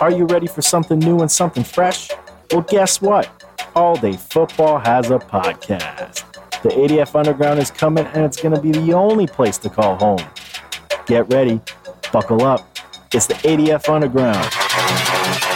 Are you ready for something new and something fresh? Well, guess what? All Day Football has a podcast. The ADF Underground is coming, and it's going to be the only place to call home. Get ready, buckle up. It's the ADF Underground.